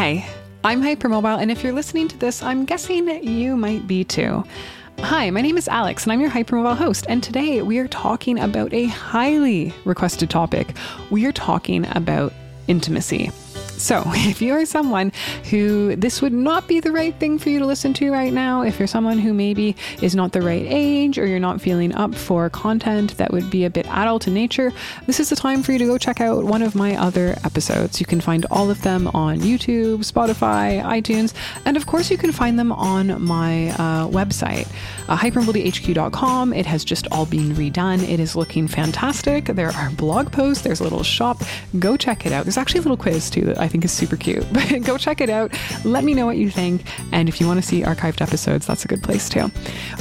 Hey, I'm Hypermobile, and if you're listening to this, I'm guessing you might be too. Hi, my name is Alex, and I'm your Hypermobile host. And today we are talking about a highly requested topic. We are talking about intimacy. So, if you are someone who this would not be the right thing for you to listen to right now, if you're someone who maybe is not the right age or you're not feeling up for content that would be a bit adult in nature, this is the time for you to go check out one of my other episodes. You can find all of them on YouTube, Spotify, iTunes, and of course, you can find them on my uh, website, uh. It has just all been redone. It is looking fantastic. There are blog posts, there's a little shop. Go check it out. There's actually a little quiz too that I think is super cute. But go check it out. Let me know what you think. And if you want to see archived episodes, that's a good place too.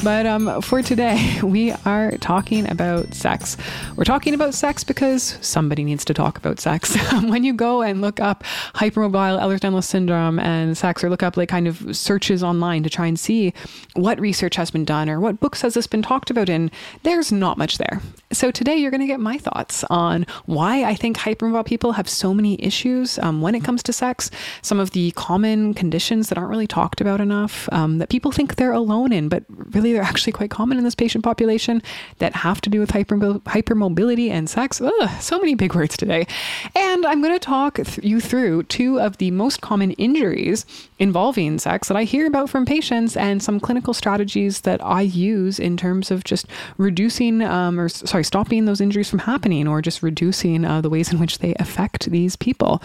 But um, for today, we are talking about sex. We're talking about sex because somebody needs to talk about sex. when you go and look up hypermobile Ehlers-Danlos syndrome and sex, or look up like kind of searches online to try and see what research has been done or what books has this been talked about in, there's not much there. So today, you're going to get my thoughts on why I think hypermobile people have so many issues um, when it comes to sex, some of the common conditions that aren't really talked about enough, um, that people think they're alone in, but really they're actually quite common in this patient population that have to do with hyper, hypermobility and sex. Ugh, so many big words today. And I'm going to talk th- you through two of the most common injuries involving sex that I hear about from patients and some clinical strategies that I use in terms of just reducing um, or sorry, stopping those injuries from happening or just reducing uh, the ways in which they affect these people.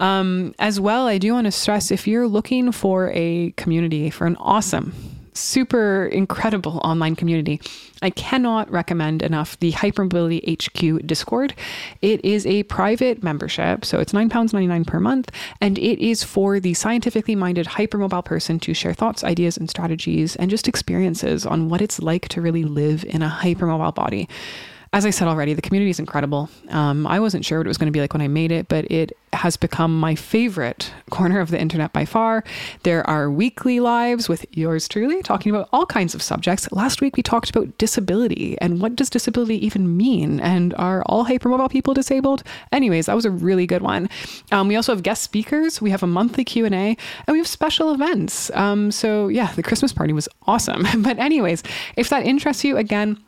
Um, as well, I do want to stress if you're looking for a community, for an awesome, super incredible online community. I cannot recommend enough the Hypermobility HQ Discord. It is a private membership, so it's £9.99 per month, and it is for the scientifically minded hypermobile person to share thoughts, ideas, and strategies and just experiences on what it's like to really live in a hypermobile body as I said already, the community is incredible. Um, I wasn't sure what it was going to be like when I made it, but it has become my favorite corner of the internet by far. There are weekly lives with yours truly talking about all kinds of subjects. Last week we talked about disability and what does disability even mean, and are all hypermobile people disabled? Anyways, that was a really good one. Um, we also have guest speakers. We have a monthly Q and A, and we have special events. Um, so yeah, the Christmas party was awesome. but anyways, if that interests you, again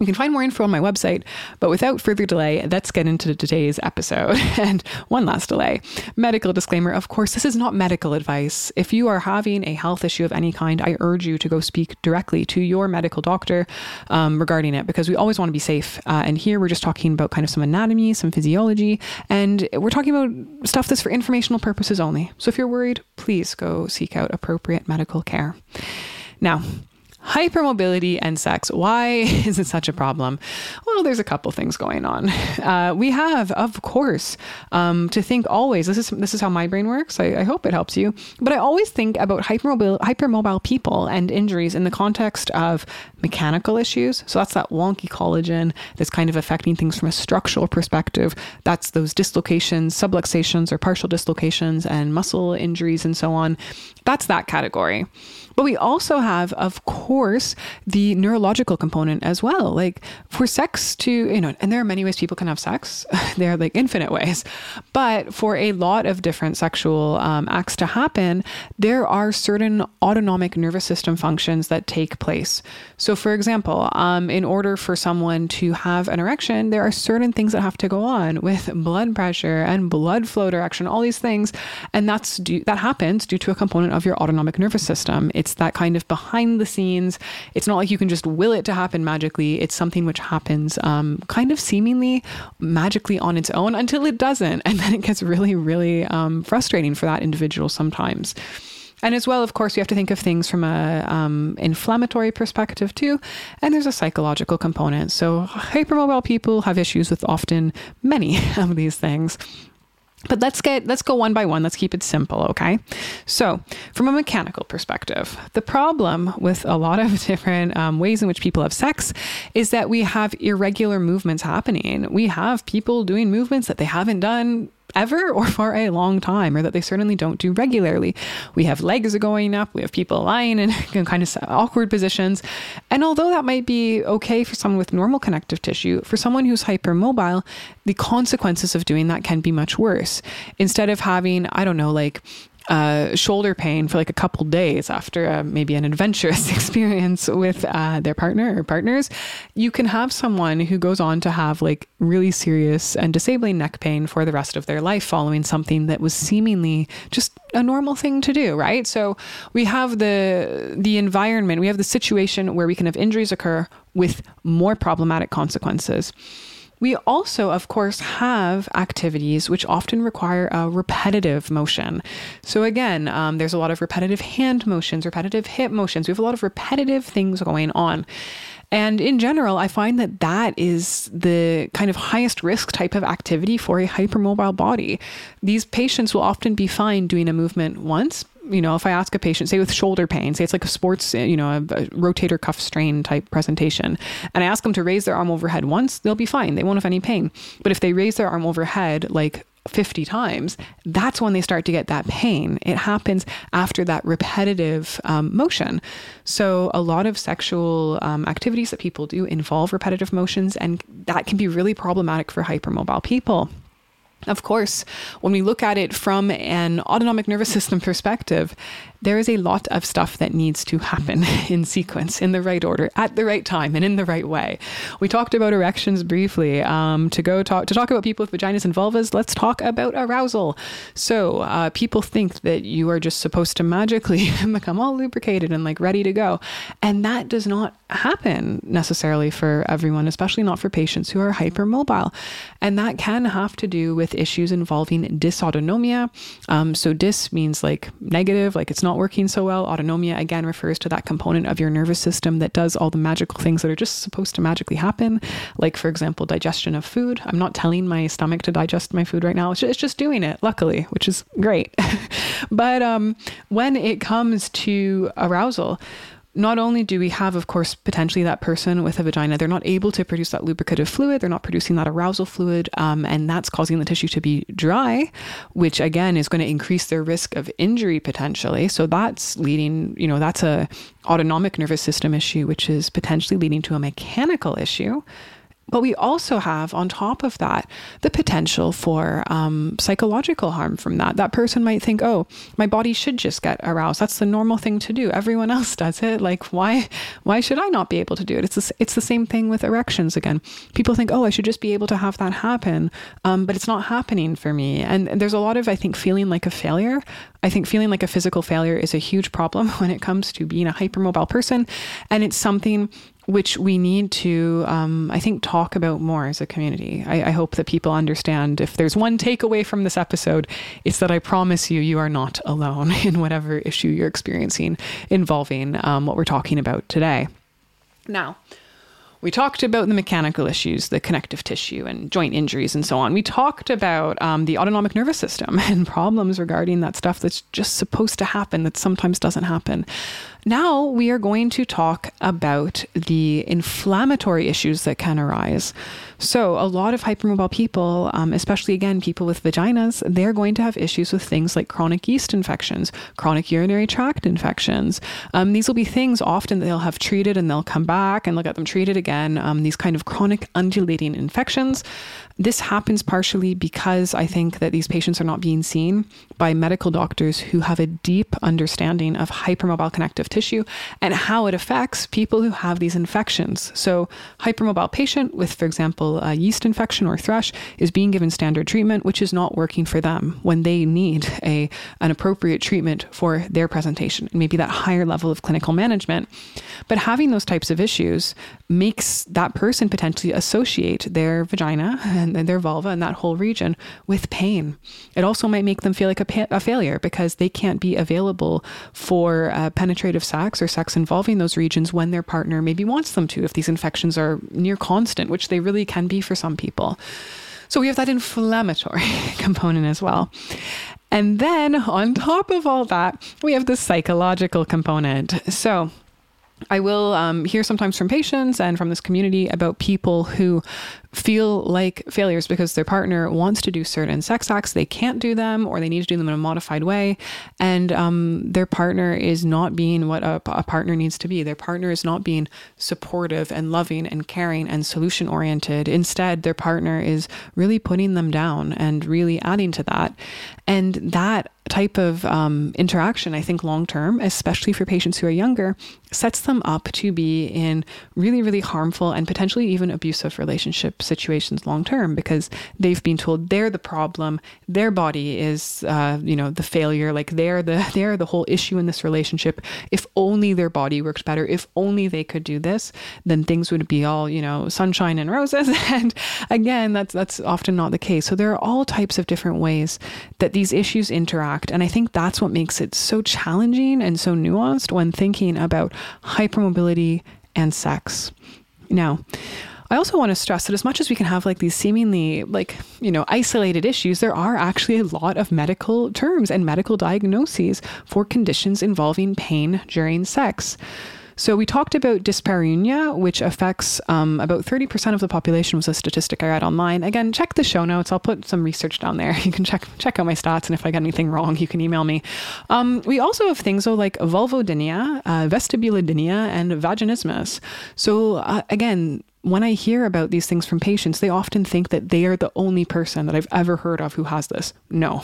you can find more info on my website, but without further delay, let's get into today's episode. And one last delay medical disclaimer of course, this is not medical advice. If you are having a health issue of any kind, I urge you to go speak directly to your medical doctor um, regarding it because we always want to be safe. Uh, and here we're just talking about kind of some anatomy, some physiology, and we're talking about stuff that's for informational purposes only. So if you're worried, please go seek out appropriate medical care. Now, Hypermobility and sex. Why is it such a problem? Well, there's a couple things going on. Uh, we have, of course, um, to think always. This is this is how my brain works. I, I, hope it helps you. But I always think about hypermobile hypermobile people and injuries in the context of mechanical issues. So that's that wonky collagen that's kind of affecting things from a structural perspective. That's those dislocations, subluxations, or partial dislocations, and muscle injuries, and so on. That's that category. But we also have, of course, the neurological component as well. Like for sex to, you know, and there are many ways people can have sex, there are like infinite ways. But for a lot of different sexual um, acts to happen, there are certain autonomic nervous system functions that take place. So, for example, um, in order for someone to have an erection, there are certain things that have to go on with blood pressure and blood flow direction, all these things. And that's due, that happens due to a component of your autonomic nervous system. It's that kind of behind the scenes. It's not like you can just will it to happen magically. It's something which happens um, kind of seemingly magically on its own until it doesn't. And then it gets really, really um, frustrating for that individual sometimes. And as well, of course, you have to think of things from a um, inflammatory perspective too. And there's a psychological component. So hypermobile people have issues with often many of these things. But let's get let's go one by one. Let's keep it simple, okay? So, from a mechanical perspective, the problem with a lot of different um, ways in which people have sex is that we have irregular movements happening. We have people doing movements that they haven't done ever or for a long time, or that they certainly don't do regularly. We have legs going up, we have people lying in kind of awkward positions. And although that might be okay for someone with normal connective tissue, for someone who's hypermobile, the consequences of doing that can be much worse. Instead of having, I don't know, like uh, shoulder pain for like a couple days after uh, maybe an adventurous experience with uh, their partner or partners, you can have someone who goes on to have like really serious and disabling neck pain for the rest of their life following something that was seemingly just a normal thing to do, right? So we have the the environment, we have the situation where we can have injuries occur with more problematic consequences. We also, of course, have activities which often require a repetitive motion. So, again, um, there's a lot of repetitive hand motions, repetitive hip motions. We have a lot of repetitive things going on. And in general, I find that that is the kind of highest risk type of activity for a hypermobile body. These patients will often be fine doing a movement once, you know, if I ask a patient, say with shoulder pain, say it's like a sports, you know, a, a, rotator cuff strain type presentation, and I ask them to raise their arm overhead once, they'll be fine. They won't have any pain. But if they raise their arm overhead like 50 times, that's when they start to get that pain. It happens after that repetitive um, motion. So, a lot of sexual um, activities that people do involve repetitive motions, and that can be really problematic for hypermobile people. Of course, when we look at it from an autonomic nervous system perspective, there is a lot of stuff that needs to happen in sequence, in the right order, at the right time, and in the right way. We talked about erections briefly. Um, to go talk to talk about people with vaginas and vulvas, let's talk about arousal. So uh, people think that you are just supposed to magically become all lubricated and like ready to go, and that does not happen necessarily for everyone, especially not for patients who are hypermobile, and that can have to do with issues involving dysautonomia. Um, so dys means like negative, like it's not working so well. Autonomia again refers to that component of your nervous system that does all the magical things that are just supposed to magically happen, like for example digestion of food. I'm not telling my stomach to digest my food right now; it's just, it's just doing it, luckily, which is great. but um, when it comes to arousal not only do we have, of course, potentially that person with a vagina, they're not able to produce that lubricative fluid, they're not producing that arousal fluid, um, and that's causing the tissue to be dry, which again is going to increase their risk of injury potentially. So that's leading, you know, that's a autonomic nervous system issue, which is potentially leading to a mechanical issue. But we also have, on top of that, the potential for um, psychological harm from that. That person might think, oh, my body should just get aroused. That's the normal thing to do. Everyone else does it. Like, why, why should I not be able to do it? It's the, it's the same thing with erections again. People think, oh, I should just be able to have that happen. Um, but it's not happening for me. And there's a lot of, I think, feeling like a failure. I think feeling like a physical failure is a huge problem when it comes to being a hypermobile person. And it's something which we need to, um, I think, talk about more as a community. I, I, hope that people understand if there's one takeaway from this episode, it's that I promise you, you are not alone in whatever issue you're experiencing involving um, what we're talking about today. Now, we talked about the mechanical issues, the connective tissue and joint injuries and so on. We talked about um, the autonomic nervous system and problems regarding that stuff that's just supposed to happen that sometimes doesn't happen. Now we are going to talk about the inflammatory issues that can arise. So, a lot of hypermobile people, um, especially again people with vaginas, they're going to have issues with things like chronic yeast infections, chronic urinary tract infections. Um, these will be things often they'll have treated and they'll come back and look at them treated again. Um, these kind of chronic undulating infections. This happens partially because I think that these patients are not being seen by medical doctors who have a deep understanding of hypermobile connective tissue and how it affects people who have these infections. So, hypermobile patient with, for example, a yeast infection or thrush is being given standard treatment, which is not working for them when they need a an appropriate treatment for their presentation and maybe that higher level of clinical management. But having those types of issues makes that person potentially associate their vagina and their vulva and that whole region with pain. It also might make them feel like a, pa- a failure because they can't be available for uh, penetrative sex or sex involving those regions when their partner maybe wants them to, if these infections are near constant, which they really can be for some people. So we have that inflammatory component as well. And then on top of all that, we have the psychological component. So I will um, hear sometimes from patients and from this community about people who feel like failures because their partner wants to do certain sex acts, they can't do them, or they need to do them in a modified way, and um, their partner is not being what a, a, partner needs to be. Their partner is not being supportive and loving and caring and solution oriented. Instead, their partner is really putting them down and really adding to that, and that type of um, interaction, I think long term, especially for patients who are younger, sets them up to be in really, really harmful and potentially even abusive relationship situations long term because they've been told they're the problem, their body is, uh, you know, the failure, like they're the they're the whole issue in this relationship. If only their body worked better, if only they could do this, then things would be all, you know, sunshine and roses. and again, that's that's often not the case. So there are all types of different ways that these issues interact, and I think that's what makes it so challenging and so nuanced when thinking about hypermobility, and sex. Now, I also want to stress that as much as we can have like these seemingly like, you know, isolated issues, there are actually a lot of medical terms and medical diagnoses for conditions involving pain during sex. So we talked about dyspareunia, which affects um, about 30% of the population was a statistic I read online. Again, check the show notes. I'll put some research down there. You can check check out my stats, and if I get anything wrong, you can email me. Um, we also have things though like vulvodynia, uh, vestibulodynia, and vaginismus. So uh, again, when I hear about these things from patients, they often think that they are the only person that I've ever heard of who has this. No.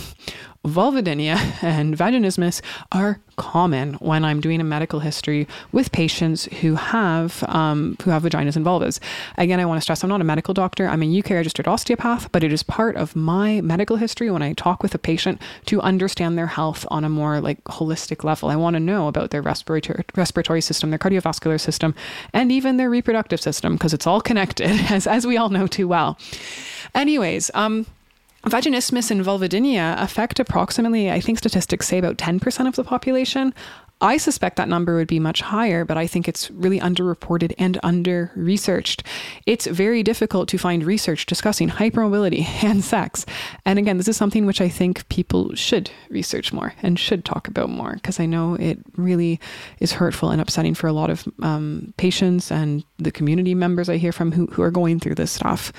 Vulvodynia and vaginismus are common when I'm doing a medical history with patients who have um, who have vaginas and vulvas. Again, I want to stress I'm not a medical doctor. I'm a UK registered osteopath, but it is part of my medical history when I talk with a patient to understand their health on a more like holistic level. I want to know about their respiratory respiratory system, their cardiovascular system, and even their reproductive system because it's all connected, as as we all know too well. Anyways, um, Vaginismus and vulvodynia affect approximately, I think statistics say about 10% of the population. I suspect that number would be much higher, but I think it's really underreported and under researched. It's very difficult to find research discussing hypermobility and sex. And again, this is something which I think people should research more and should talk about more because I know it really is hurtful and upsetting for a lot of um, patients and the community members I hear from who, who are going through this stuff.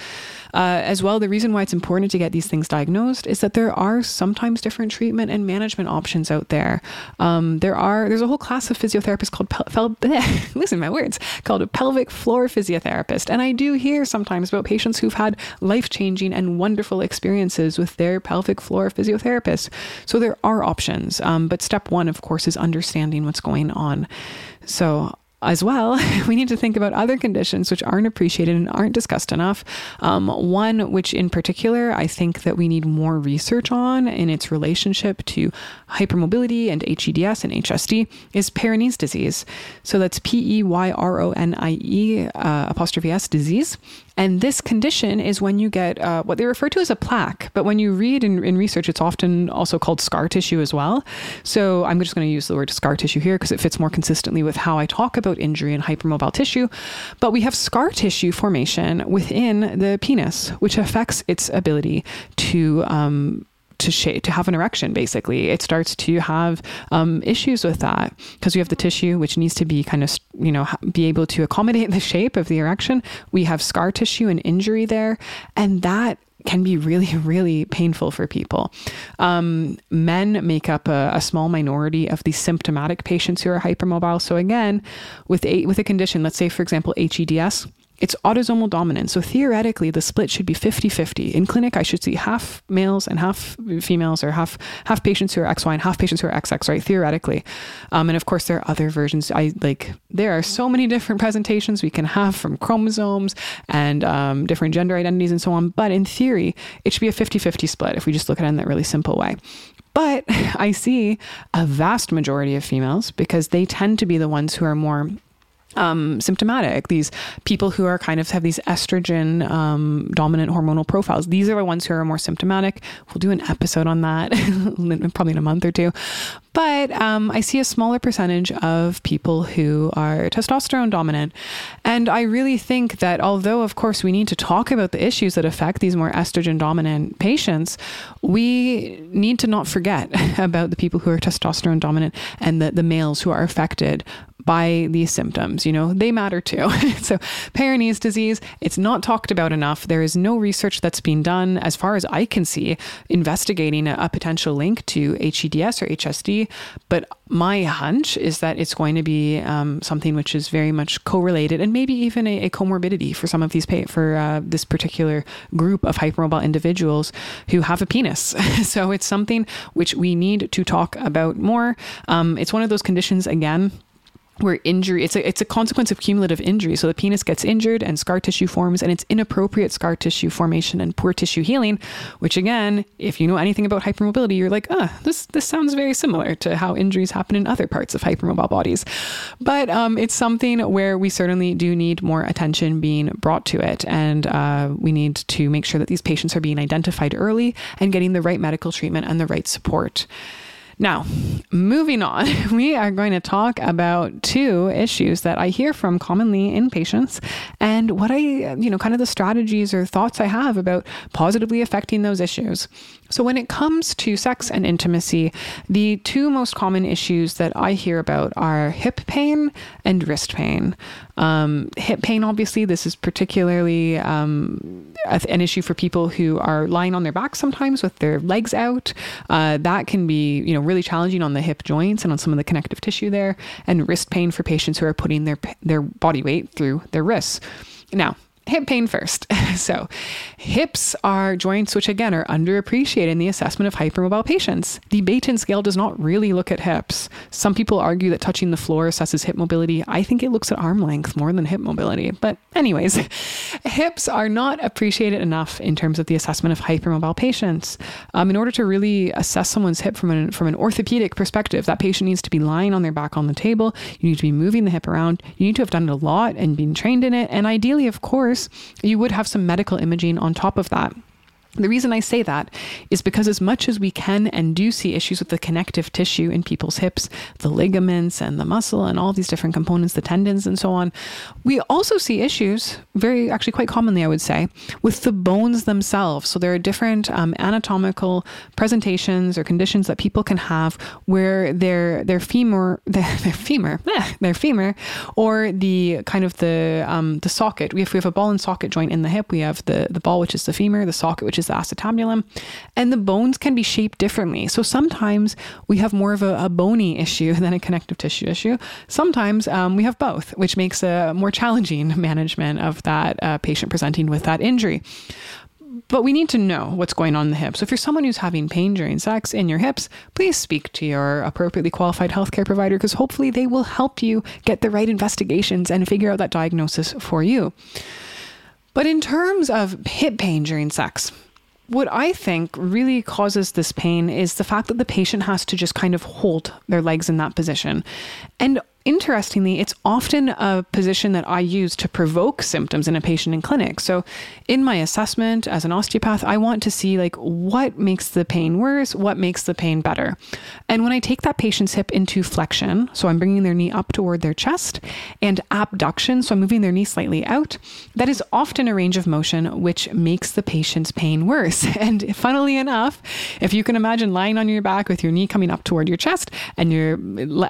Uh, as well, the reason why it's important to get these things diagnosed is that there are sometimes different treatment and management options out there. Um, there are there's a whole class of physiotherapists called pel- listen my words called a pelvic floor physiotherapist, and I do hear sometimes about patients who've had life changing and wonderful experiences with their pelvic floor physiotherapist. So there are options, um, but step one, of course, is understanding what's going on. So as well, we need to think about other conditions which aren't appreciated and aren't discussed enough. Um, one, which in particular, I think that we need more research on in its relationship to hypermobility and HEDS and HSD, is Peyronie's disease. So that's P E Y R O N I E uh, apostrophe S disease. And this condition is when you get uh, what they refer to as a plaque, but when you read in, in, research, it's often also called scar tissue as well. So I'm just going to use the word scar tissue here because it fits more consistently with how I talk about injury and hypermobile tissue. But we have scar tissue formation within the penis, which affects its ability to um, to shape, to have an erection basically it starts to have um, issues with that because we have the tissue which needs to be kind of you know be able to accommodate the shape of the erection we have scar tissue and injury there and that can be really, really painful for people. Um, men make up a, a, small minority of the symptomatic patients who are hypermobile. So again, with a with a condition, let's say for example HEDS, it's autosomal dominant. So theoretically, the split should be 50 50. In clinic, I should see half males and half females, or half half patients who are XY and half patients who are XX, right? Theoretically. Um, and of course, there are other versions. I like, there are so many different presentations we can have from chromosomes and um, different gender identities and so on. But in theory, it should be a 50 50 split if we just look at it in that really simple way. But I see a vast majority of females because they tend to be the ones who are more um, symptomatic. These people who are kind of have these estrogen um, dominant hormonal profiles. These are the ones who are more symptomatic. We'll do an episode on that probably in a month or two. But um, I see a smaller percentage of people who are testosterone dominant. And I really think that although, of course, we need to talk about the issues that affect these more estrogen dominant patients, we need to not forget about the people who are testosterone dominant and the, the males who are affected by these symptoms. You know, they matter too. so, Peyronie's disease, it's not talked about enough. There is no research that's been done, as far as I can see, investigating a, a potential link to HEDS or HSD but my hunch is that it's going to be um, something which is very much correlated and maybe even a, a comorbidity for some of these for uh, this particular group of hypermobile individuals who have a penis. so it's something which we need to talk about more. Um, it's one of those conditions again where injury it's a it's a consequence of cumulative injury. So the penis gets injured and scar tissue forms and it's inappropriate scar tissue formation and poor tissue healing which again if you know anything about hypermobility you're like ah oh, this this sounds very similar to how injuries happen in other parts of hypermobile bodies. But um, it's something where we certainly do need more attention being brought to it. And uh, we need to make sure that these patients are being identified early and getting the right medical treatment and the right support now, moving on, we are going to talk about two issues that I hear from commonly in patients and what I, you know, kind of the strategies or thoughts I have about positively affecting those issues. So, when it comes to sex and intimacy, the two most common issues that I hear about are hip pain and wrist pain. Um, hip pain, obviously, this is particularly um, an issue for people who are lying on their back sometimes with their legs out. Uh, that can be, you know, really challenging on the hip joints and on some of the connective tissue there. And wrist pain for patients who are putting their their body weight through their wrists. Now, hip pain first. so, hips are joints which, again, are underappreciated in the assessment of hypermobile patients. The Beighton scale does not really look at hips. Some people argue that touching the floor assesses hip mobility. I think it looks at arm length more than hip mobility. But, anyways, hips are not appreciated enough in terms of the assessment of hypermobile patients. Um, in order to really assess someone's hip from an, from an orthopedic perspective, that patient needs to be lying on their back on the table. You need to be moving the hip around. You need to have done it a lot and been trained in it. And ideally, of course, you would have some medical imaging on top of that. The reason I say that is because, as much as we can and do see issues with the connective tissue in people's hips, the ligaments and the muscle and all these different components, the tendons and so on, we also see issues, very actually quite commonly, I would say, with the bones themselves. So there are different um, anatomical presentations or conditions that people can have where their their femur, their, their femur, eh, their femur, or the kind of the um, the socket. Have we have a ball and socket joint in the hip. We have the the ball, which is the femur, the socket, which is is the acetabulum, and the bones can be shaped differently. So sometimes we have more of a, a bony issue than a connective tissue issue. Sometimes um, we have both, which makes a more challenging management of that uh, patient presenting with that injury. But we need to know what's going on in the hip. So if you're someone who's having pain during sex in your hips, please speak to your appropriately qualified healthcare provider because hopefully they will help you get the right investigations and figure out that diagnosis for you. But in terms of hip pain during sex, what I think really causes this pain is the fact that the patient has to just kind of hold their legs in that position. And interestingly, it's often a position that I use to provoke symptoms in a patient in clinic. So, in my assessment as an osteopath, I want to see like what makes the pain worse, what makes the pain better. And when I take that patient's hip into flexion, so I'm bringing their knee up toward their chest, and abduction, so I'm moving their knee slightly out, that is often a range of motion which makes the patient's pain worse. And funnily enough, if you can imagine lying on your back with your knee coming up toward your chest and your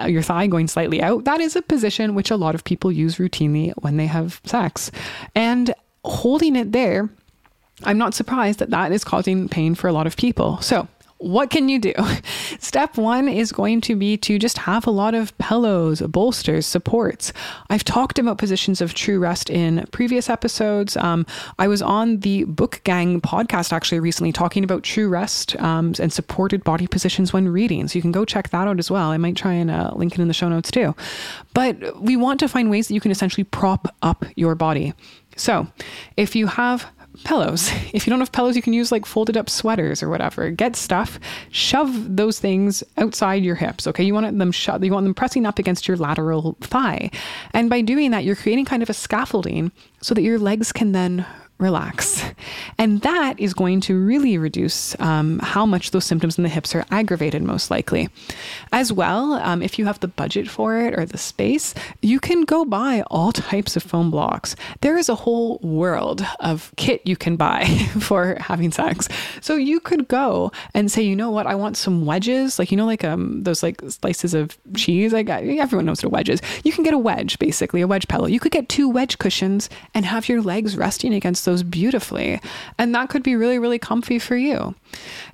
your thigh going slightly out, that is a position which a lot of people use routinely when they have sex. And holding it there, I'm not surprised that that is causing pain for a lot of people. So, what can you do? Step one is going to be to just have a lot of pillows, bolsters, supports. I've talked about positions of true rest in previous episodes. Um, I was on the Book Gang podcast actually recently talking about true rest um, and supported body positions when reading. So you can go check that out as well. I might try and uh, link it in the show notes too. But we want to find ways that you can essentially prop up your body. So if you have pillows. If you don't have pillows, you can use like folded up sweaters or whatever. Get stuff, shove those things outside your hips. Okay, you want them shut. You want them pressing up against your lateral thigh, and by doing that, you're creating kind of a scaffolding so that your legs can then relax. And that is going to really reduce um, how much those symptoms in the hips are aggravated, most likely. As well, um, if you have the budget for it or the space, you can go buy all types of foam blocks. There is a whole world of kit you can buy for having sex. So you could go and say, you know what, I want some wedges, like, you know, like um, those like slices of cheese. I Like everyone knows what a wedge is. You can get a wedge, basically, a wedge pillow. You could get two wedge cushions and have your legs resting against those those beautifully. And that could be really, really comfy for you.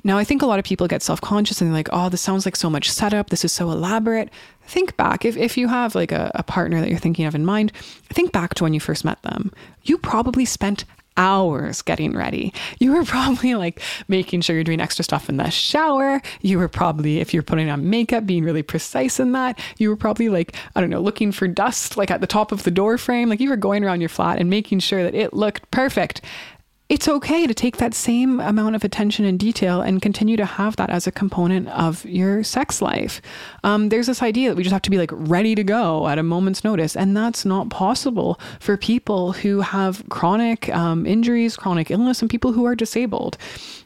Now, I think a lot of people get self conscious and they're like, oh, this sounds like so much setup. This is so elaborate. Think back. If, if you have like a, a partner that you're thinking of in mind, think back to when you first met them. You probably spent hours getting ready. You were probably like making sure you're doing extra stuff in the shower. You were probably, if you're putting on makeup, being really precise in that. You were probably like, I don't know, looking for dust like at the top of the door frame. Like you were going around your flat and making sure that it looked perfect it's okay to take that same amount of attention and detail and continue to have that as a component of your sex life. Um, there's this idea that we just have to be like ready to go at a moment's notice, and that's not possible for people who have chronic um, injuries, chronic illness, and people who are disabled.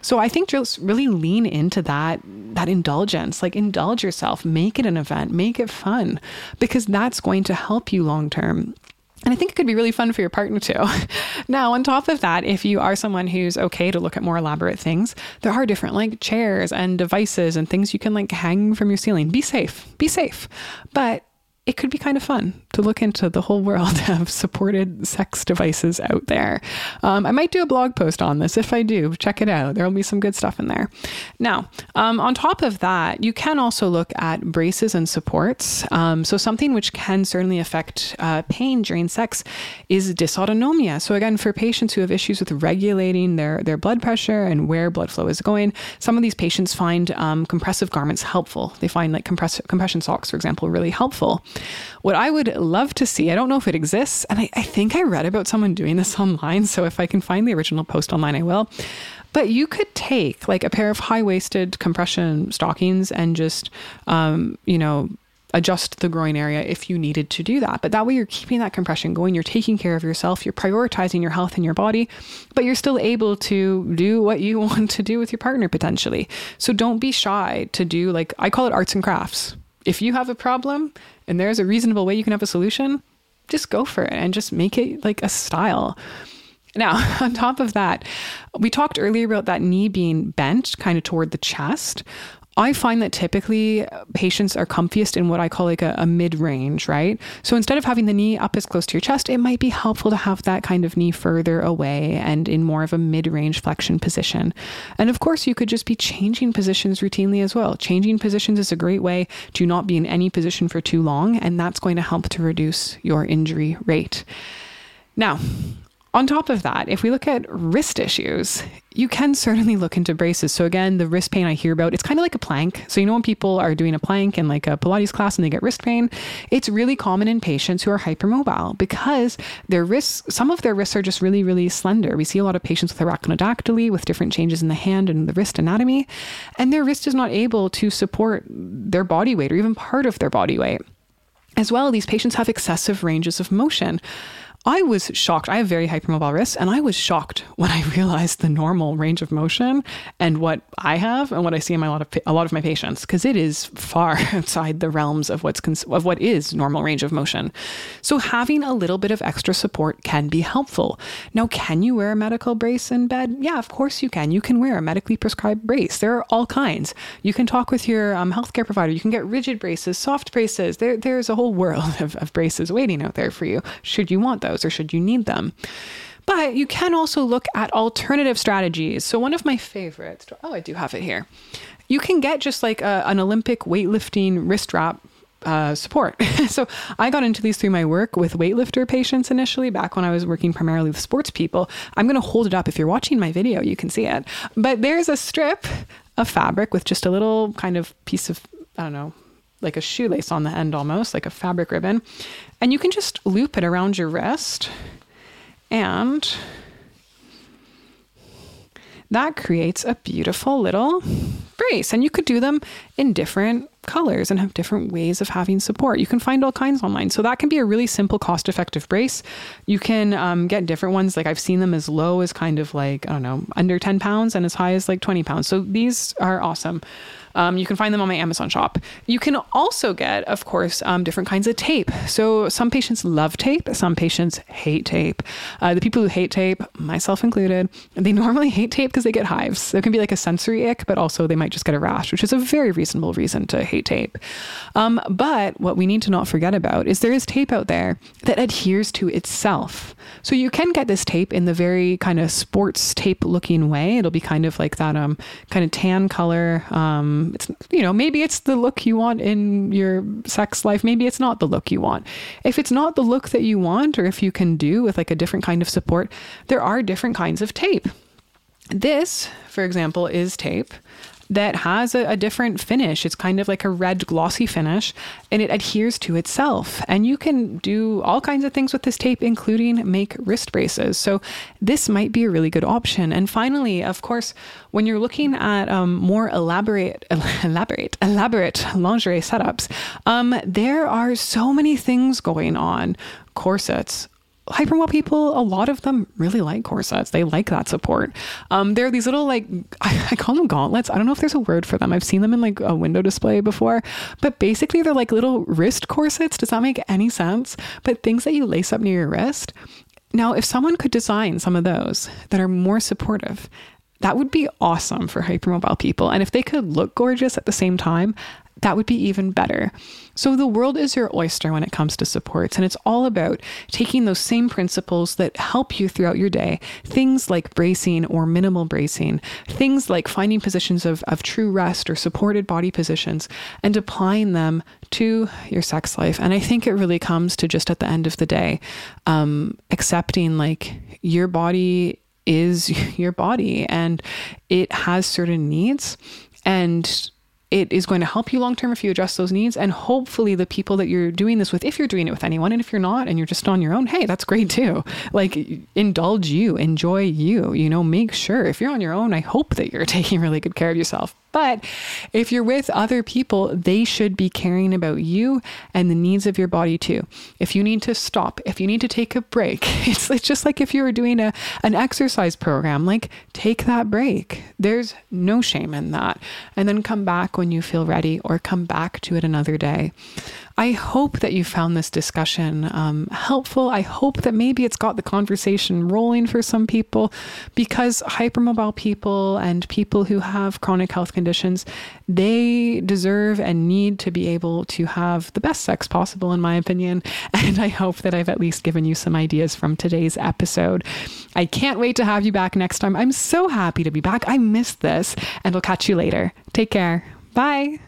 So I think just really lean into that that indulgence, like indulge yourself, make it an event, make it fun, because that's going to help you long term. And I think it could be really fun for your partner too. now, on top of that, if you are someone who's okay to look at more elaborate things, there are different like chairs and devices and things you can like hang from your ceiling. Be safe, be safe. But it could be kind of fun to look into the whole world of supported sex devices out there. Um, I might do a blog post on this. If I do, check it out. There will be some good stuff in there. Now, um, on top of that, you can also look at braces and supports. Um, so, something which can certainly affect uh, pain during sex is dysautonomia. So, again, for patients who have issues with regulating their, their blood pressure and where blood flow is going, some of these patients find um, compressive garments helpful. They find like compress- compression socks, for example, really helpful. What I would love to see, I don't know if it exists, and I, I think I read about someone doing this online. So if I can find the original post online, I will. But you could take like a pair of high waisted compression stockings and just, um, you know, adjust the groin area if you needed to do that. But that way, you're keeping that compression going, you're taking care of yourself, you're prioritizing your health and your body, but you're still able to do what you want to do with your partner potentially. So don't be shy to do like, I call it arts and crafts if you have a problem and there's a reasonable way you can have a solution, just go for it and just make it like a style. Now, on top of that, we talked earlier about that knee being bent kind of toward the chest. I find that typically patients are comfiest in what I call like a, a mid range, right? So instead of having the knee up as close to your chest, it might be helpful to have that kind of knee further away and in more of a mid range flexion position. And of course, you could just be changing positions routinely as well. Changing positions is a great way to not be in any position for too long, and that's going to help to reduce your injury rate. Now, on top of that, if we look at wrist issues, you can certainly look into braces. So again, the wrist pain I hear about, it's kind of like a plank. So you know when people are doing a plank in like a Pilates class and they get wrist pain, it's really common in patients who are hypermobile because their wrists, some of their wrists are just really, really slender. We see a lot of patients with arachnodactyly with different changes in the hand and the wrist anatomy, and their wrist is not able to support their body weight or even part of their body weight. As well, these patients have excessive ranges of motion. I was shocked. I have very hypermobile wrists, and I was shocked when I realized the normal range of motion and what I have and what I see in my, a lot of a lot of my patients because it is far outside the realms of what's of what is normal range of motion. So having a little bit of extra support can be helpful. Now, can you wear a medical brace in bed? Yeah, of course you can. You can wear a medically prescribed brace. There are all kinds. You can talk with your um, healthcare provider. You can get rigid braces, soft braces. There, there's a whole world of, of braces waiting out there for you. Should you want those? Those or should you need them. But you can also look at alternative strategies. So, one of my favorites, oh, I do have it here. You can get just like a, an Olympic weightlifting wrist wrap uh, support. so I got into these through my work with weightlifter patients initially, back when I was working primarily with sports people. I'm going to hold it up. If you're watching my video, you can see it. But there's a strip of fabric with just a little kind of piece of, I don't know, like a shoelace on the end almost, like a fabric ribbon. And you can just loop it around your wrist and that creates a beautiful little brace. And you could do them in different colors and have different ways of having support. You can find all kinds online. So that can be a really simple, cost effective brace. You can um, get different ones. Like I've seen them as low as kind of like, I don't know, under 10 pounds and as high as like 20 pounds. So these are awesome. Um, you can find them on my Amazon shop. You can also get, of course, um, different kinds of tape. So some patients love tape, some patients hate tape. Uh, the people who hate tape, myself included, they normally hate tape because they get hives. There can be like a sensory ick, but also they might just get a rash, which is a very reasonable reason to hate tape. Um, but what we need to not forget about is there is tape out there that adheres to itself. So you can get this tape in the very kind of sports tape looking way. It'll be kind of like that um kind of tan color. Um, it's you know maybe it's the look you want in your sex life. Maybe it's not the look you want. If it's not the look that you want, or if you can do with like a different kind of support, there are different kinds of tape. This, for example, is tape that has a, a, different finish. It's kind of like a red glossy finish and it adheres to itself. And you can do all kinds of things with this tape, including make wrist braces. So this might be a really good option. And finally, of course, when you're looking at um, more elaborate, elaborate, elaborate lingerie setups, um, there are so many things going on. Corsets, hypermobile people, a lot of them really like corsets. They like that support. Um, there are these little like I, I, call them gauntlets. I don't know if there's a word for them. I've seen them in like a window display before, but basically they're like little wrist corsets. Does that make any sense? But things that you lace up near your wrist. Now, if someone could design some of those that are more supportive, that would be awesome for hypermobile people. And if they could look gorgeous at the same time, that would be even better. So, the world is your oyster when it comes to supports, and it's all about taking those same principles that help you throughout your day, things like bracing or minimal bracing, things like finding positions of, of true rest or supported body positions, and applying them to your sex life. And I think it really comes to just at the end of the day, um, accepting like your body is your body and it has certain needs. And it is going to help you long term if you address those needs. And hopefully, the people that you're doing this with, if you're doing it with anyone, and if you're not and you're just on your own, hey, that's great too. Like, indulge you, enjoy you, you know, make sure if you're on your own, I hope that you're taking really good care of yourself. But if you're with other people, they should be caring about you and the needs of your body too. If you need to stop, if you need to take a break, it's, it's just like if you were doing a, an exercise program, like take that break. There's no shame in that. And then come back when you feel ready or come back to it another day. I hope that you found this discussion um, helpful. I hope that maybe it's got the conversation rolling for some people because hypermobile people and people who have chronic health conditions, they deserve and need to be able to have the best sex possible, in my opinion. And I hope that I've at least given you some ideas from today's episode. I can't wait to have you back next time. I'm so happy to be back. I missed this, and I'll catch you later. Take care. Bye.